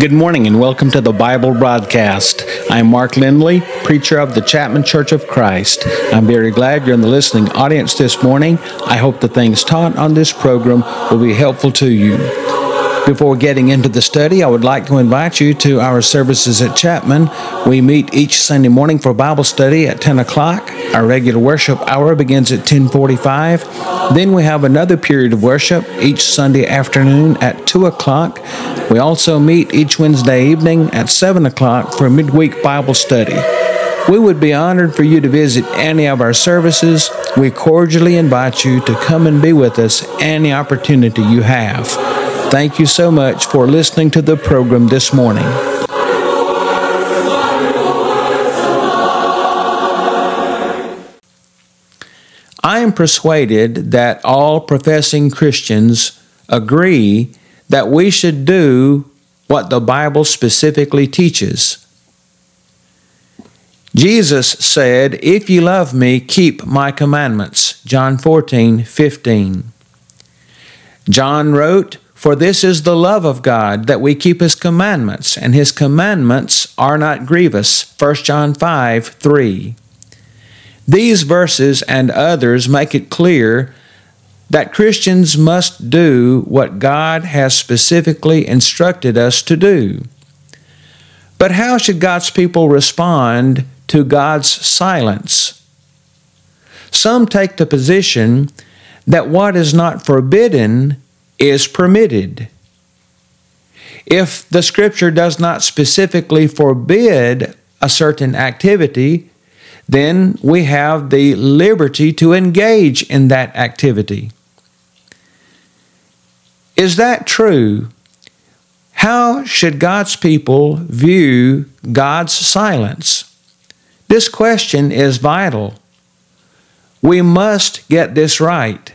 Good morning and welcome to the Bible broadcast. I'm Mark Lindley, preacher of the Chapman Church of Christ. I'm very glad you're in the listening audience this morning. I hope the things taught on this program will be helpful to you. Before getting into the study, I would like to invite you to our services at Chapman. We meet each Sunday morning for Bible study at 10 o'clock. Our regular worship hour begins at 1045. Then we have another period of worship each Sunday afternoon at 2 o'clock. We also meet each Wednesday evening at 7 o'clock for midweek Bible study. We would be honored for you to visit any of our services. We cordially invite you to come and be with us any opportunity you have. Thank you so much for listening to the program this morning. I am persuaded that all professing Christians agree that we should do what the Bible specifically teaches. Jesus said, If you love me, keep my commandments. John 14, 15. John wrote, for this is the love of God, that we keep His commandments, and His commandments are not grievous. 1 John 5 3. These verses and others make it clear that Christians must do what God has specifically instructed us to do. But how should God's people respond to God's silence? Some take the position that what is not forbidden is permitted. If the scripture does not specifically forbid a certain activity, then we have the liberty to engage in that activity. Is that true? How should God's people view God's silence? This question is vital. We must get this right.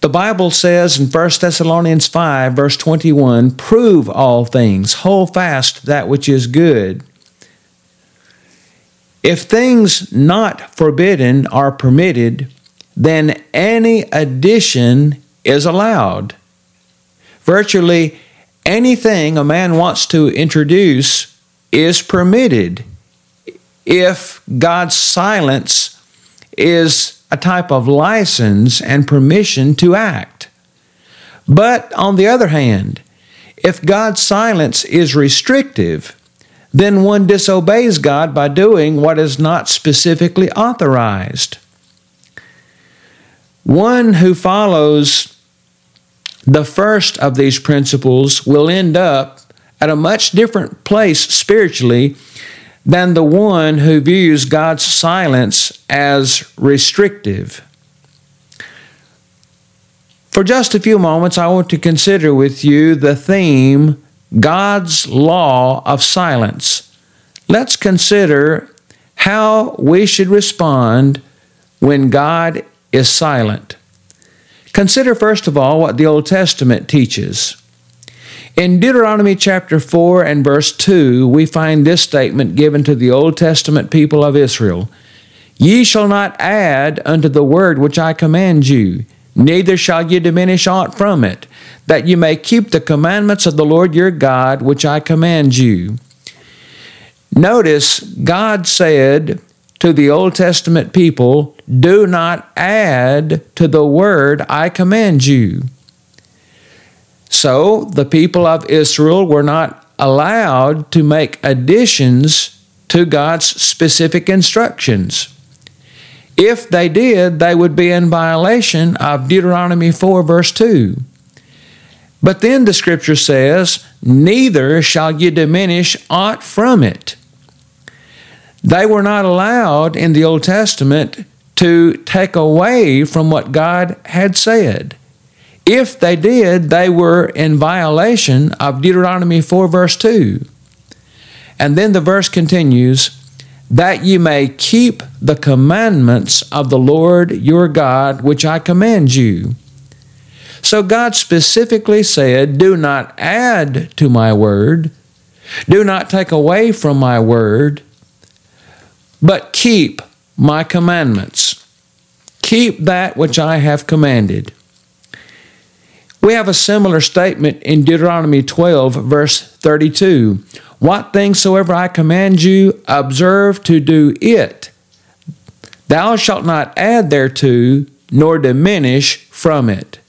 The Bible says in 1 Thessalonians 5, verse 21, prove all things, hold fast that which is good. If things not forbidden are permitted, then any addition is allowed. Virtually anything a man wants to introduce is permitted if God's silence is a type of license and permission to act. But on the other hand, if God's silence is restrictive, then one disobeys God by doing what is not specifically authorized. One who follows the first of these principles will end up at a much different place spiritually than the one who views God's silence as restrictive. For just a few moments, I want to consider with you the theme God's law of silence. Let's consider how we should respond when God is silent. Consider, first of all, what the Old Testament teaches. In Deuteronomy chapter 4 and verse 2, we find this statement given to the Old Testament people of Israel Ye shall not add unto the word which I command you, neither shall ye diminish aught from it, that you may keep the commandments of the Lord your God which I command you. Notice God said to the Old Testament people, Do not add to the word I command you. So the people of Israel were not allowed to make additions to God's specific instructions. If they did, they would be in violation of Deuteronomy 4, verse 2. But then the scripture says, Neither shall ye diminish aught from it. They were not allowed in the Old Testament to take away from what God had said. If they did, they were in violation of Deuteronomy 4, verse 2. And then the verse continues that ye may keep the commandments of the Lord your God, which I command you. So God specifically said, Do not add to my word, do not take away from my word, but keep my commandments. Keep that which I have commanded. We have a similar statement in Deuteronomy 12, verse 32. What things soever I command you, observe to do it. Thou shalt not add thereto, nor diminish from it.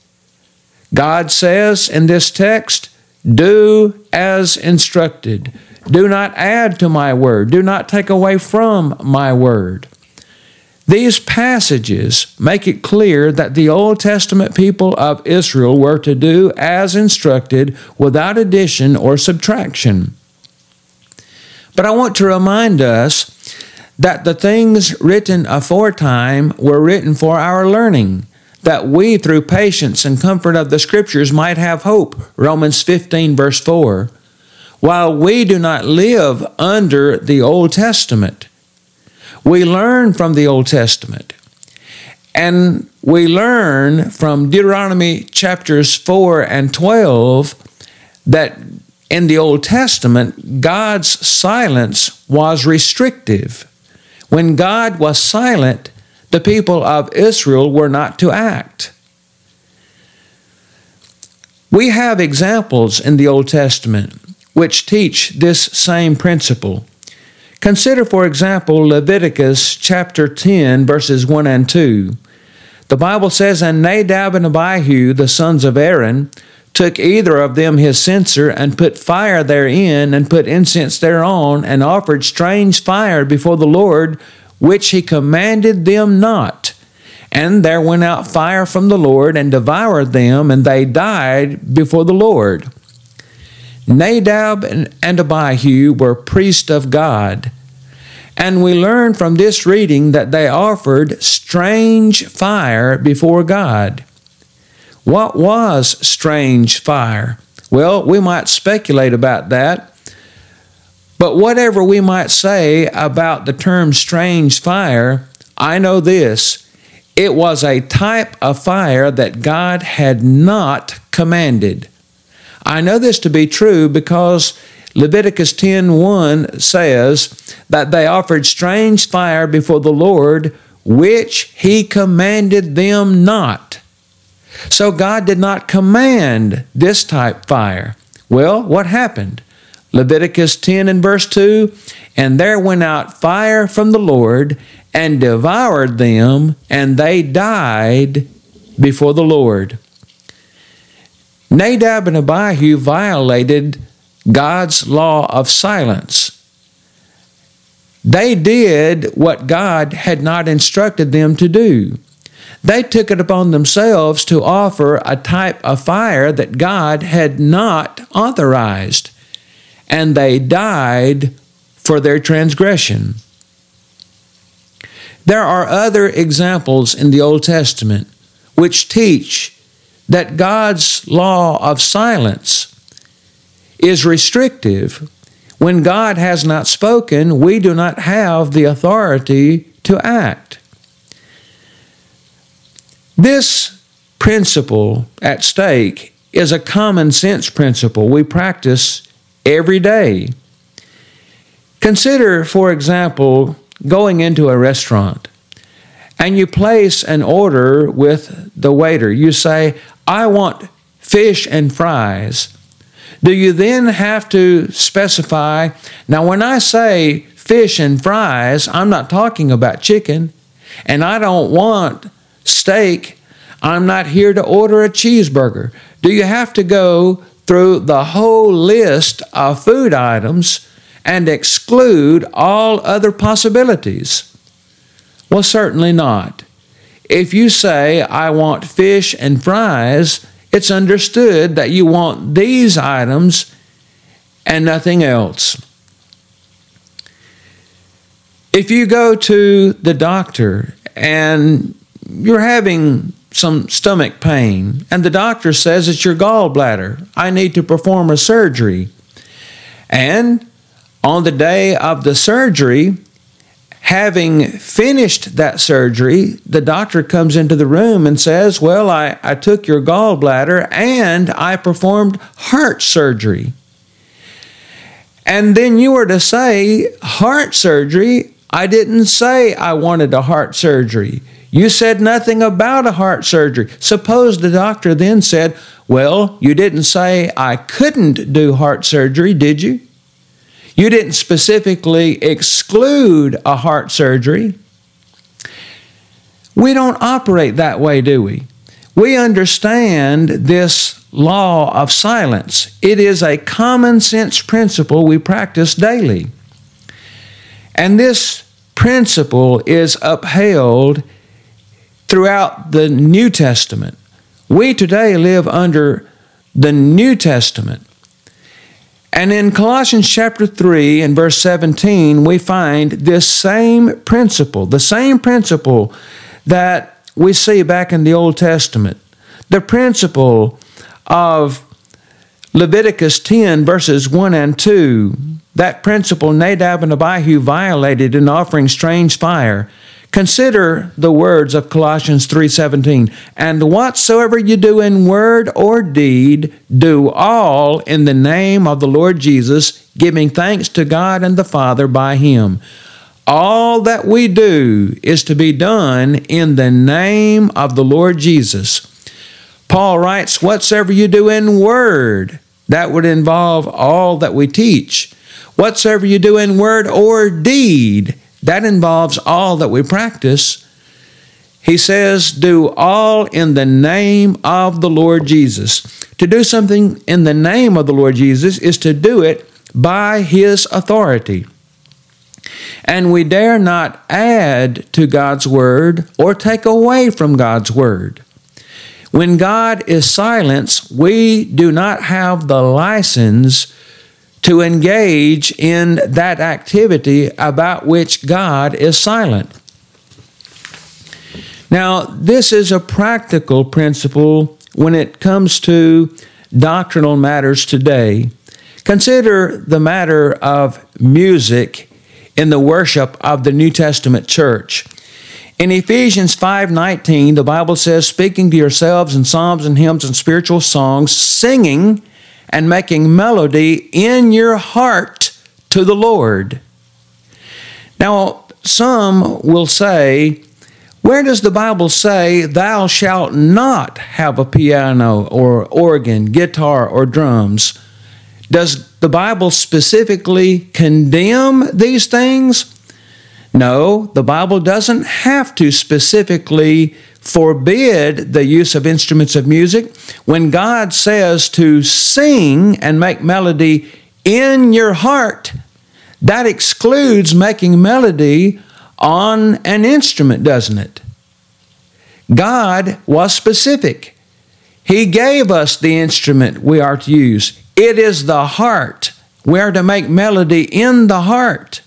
God says in this text, Do as instructed. Do not add to my word. Do not take away from my word. These passages make it clear that the Old Testament people of Israel were to do as instructed without addition or subtraction. But I want to remind us that the things written aforetime were written for our learning, that we, through patience and comfort of the Scriptures, might have hope. Romans 15, verse 4. While we do not live under the Old Testament, we learn from the Old Testament. And we learn from Deuteronomy chapters 4 and 12 that in the Old Testament, God's silence was restrictive. When God was silent, the people of Israel were not to act. We have examples in the Old Testament which teach this same principle. Consider, for example, Leviticus chapter 10, verses 1 and 2. The Bible says, And Nadab and Abihu, the sons of Aaron, took either of them his censer, and put fire therein, and put incense thereon, and offered strange fire before the Lord, which he commanded them not. And there went out fire from the Lord, and devoured them, and they died before the Lord. Nadab and Abihu were priests of God. And we learn from this reading that they offered strange fire before God. What was strange fire? Well, we might speculate about that. But whatever we might say about the term strange fire, I know this it was a type of fire that God had not commanded. I know this to be true because Leviticus 10:1 says that they offered strange fire before the Lord which he commanded them not. So God did not command this type fire. Well, what happened? Leviticus 10 and verse 2 And there went out fire from the Lord and devoured them, and they died before the Lord. Nadab and Abihu violated God's law of silence. They did what God had not instructed them to do. They took it upon themselves to offer a type of fire that God had not authorized, and they died for their transgression. There are other examples in the Old Testament which teach that God's law of silence is restrictive. When God has not spoken, we do not have the authority to act. This principle at stake is a common sense principle we practice every day. Consider, for example, going into a restaurant and you place an order with the waiter. You say, I want fish and fries. Do you then have to specify? Now, when I say fish and fries, I'm not talking about chicken, and I don't want steak. I'm not here to order a cheeseburger. Do you have to go through the whole list of food items and exclude all other possibilities? Well, certainly not. If you say, I want fish and fries, it's understood that you want these items and nothing else. If you go to the doctor and you're having some stomach pain, and the doctor says it's your gallbladder, I need to perform a surgery. And on the day of the surgery, having finished that surgery, the doctor comes into the room and says, Well, I, I took your gallbladder and I performed heart surgery. And then you were to say, Heart surgery? I didn't say I wanted a heart surgery. You said nothing about a heart surgery. Suppose the doctor then said, Well, you didn't say I couldn't do heart surgery, did you? You didn't specifically exclude a heart surgery. We don't operate that way, do we? We understand this law of silence. It is a common sense principle we practice daily. And this principle is upheld throughout the New Testament. We today live under the New Testament. And in Colossians chapter 3 and verse 17, we find this same principle, the same principle that we see back in the Old Testament. The principle of Leviticus 10, verses 1 and 2, that principle Nadab and Abihu violated in offering strange fire. Consider the words of Colossians 3:17, and whatsoever you do in word or deed, do all in the name of the Lord Jesus, giving thanks to God and the Father by him. All that we do is to be done in the name of the Lord Jesus. Paul writes, Whatsoever you do in word, that would involve all that we teach. Whatsoever you do in word or deed, that involves all that we practice. He says, Do all in the name of the Lord Jesus. To do something in the name of the Lord Jesus is to do it by His authority. And we dare not add to God's word or take away from God's word. When God is silent, we do not have the license to engage in that activity about which God is silent. Now, this is a practical principle when it comes to doctrinal matters today. Consider the matter of music in the worship of the New Testament church. In Ephesians 5:19, the Bible says, "Speaking to yourselves in psalms and hymns and spiritual songs, singing and making melody in your heart to the Lord." Now, some will say, where does the Bible say, Thou shalt not have a piano or organ, guitar, or drums? Does the Bible specifically condemn these things? No, the Bible doesn't have to specifically forbid the use of instruments of music. When God says to sing and make melody in your heart, that excludes making melody on an instrument, doesn't it? God was specific. He gave us the instrument we are to use. It is the heart. We are to make melody in the heart.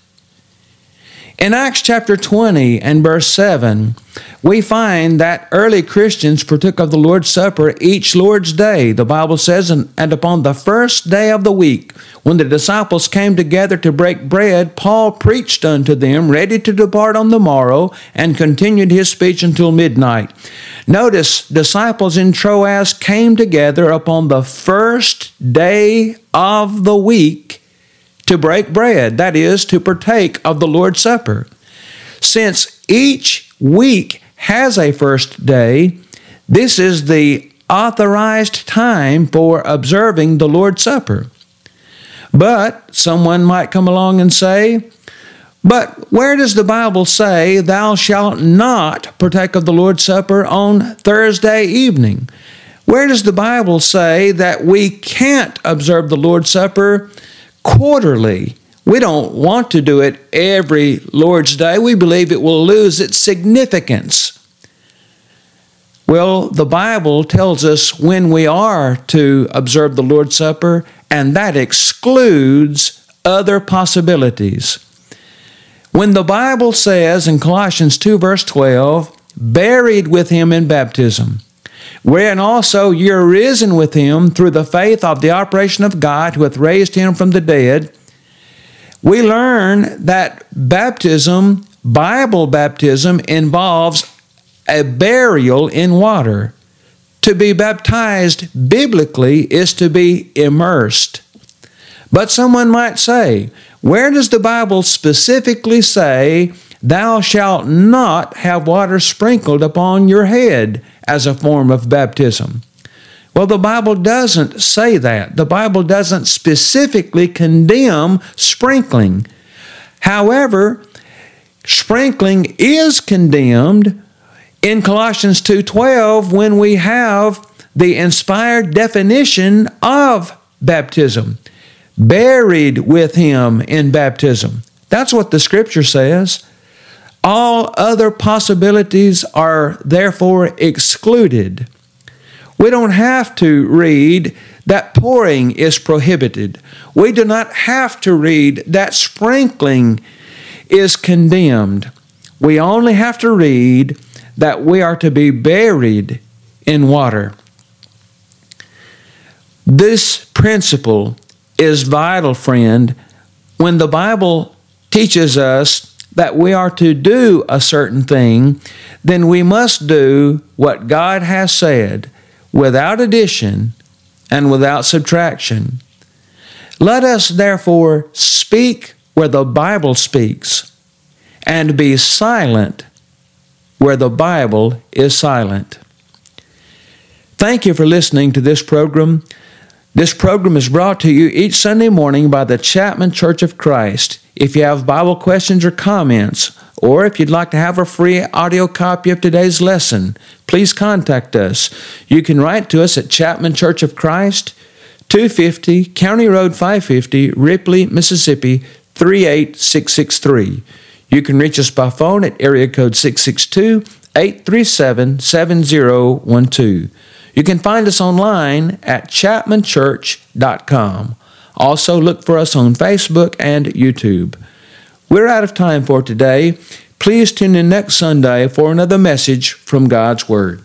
In Acts chapter 20 and verse 7, we find that early Christians partook of the Lord's Supper each Lord's day. The Bible says, and, upon the first day of the week, when the disciples came together to break bread, Paul preached unto them, ready to depart on the morrow, and continued his speech until midnight. Notice, disciples in Troas came together upon the first day of the week to break bread, that is, to partake of the Lord's Supper. Since each week has a first day, this is the authorized time for observing the Lord's Supper. But someone might come along and say, but where does the Bible say, Thou shalt not partake of the Lord's Supper on Thursday evening? Where does the Bible say that we can't observe the Lord's Supper quarterly. We don't want to do it every Lord's Day. We believe it will lose its significance. Well, the Bible tells us when we are to observe the Lord's Supper, and that excludes other possibilities. When the Bible says in Colossians 2, verse 12, buried with him in baptism, wherein also you're risen with him through the faith of the operation of God who hath raised him from the dead. We learn that baptism, Bible baptism, involves a burial in water. To be baptized biblically is to be immersed. But someone might say, where does the Bible specifically say Thou shalt not have water sprinkled upon your head as a form of baptism. Well, the Bible doesn't say that. The Bible doesn't specifically condemn sprinkling. However, sprinkling is condemned in Colossians 2:12 when we have the inspired definition of baptism. Buried with him in baptism. That's what the scripture says. All other possibilities are therefore excluded. We don't have to read that pouring is prohibited. We do not have to read that sprinkling is condemned. We only have to read that we are to be buried in water. This principle is vital, friend, when the Bible teaches us that we are to do a certain thing, then we must do what God has said without addition and without subtraction. Let us therefore speak where the Bible speaks and be silent where the Bible is silent. Thank you for listening to this program. This program is brought to you each Sunday morning by the Chapman Church of Christ. If you have Bible questions or comments, or if you'd like to have a free audio copy of today's lesson, please contact us. You can write to us at Chapman Church of Christ, 250 County Road 550, Ripley, Mississippi 38663. You can reach us by phone at area code 662 837 7012. You can find us online at chapmanchurch.com. Also, look for us on Facebook and YouTube. We're out of time for today. Please tune in next Sunday for another message from God's Word.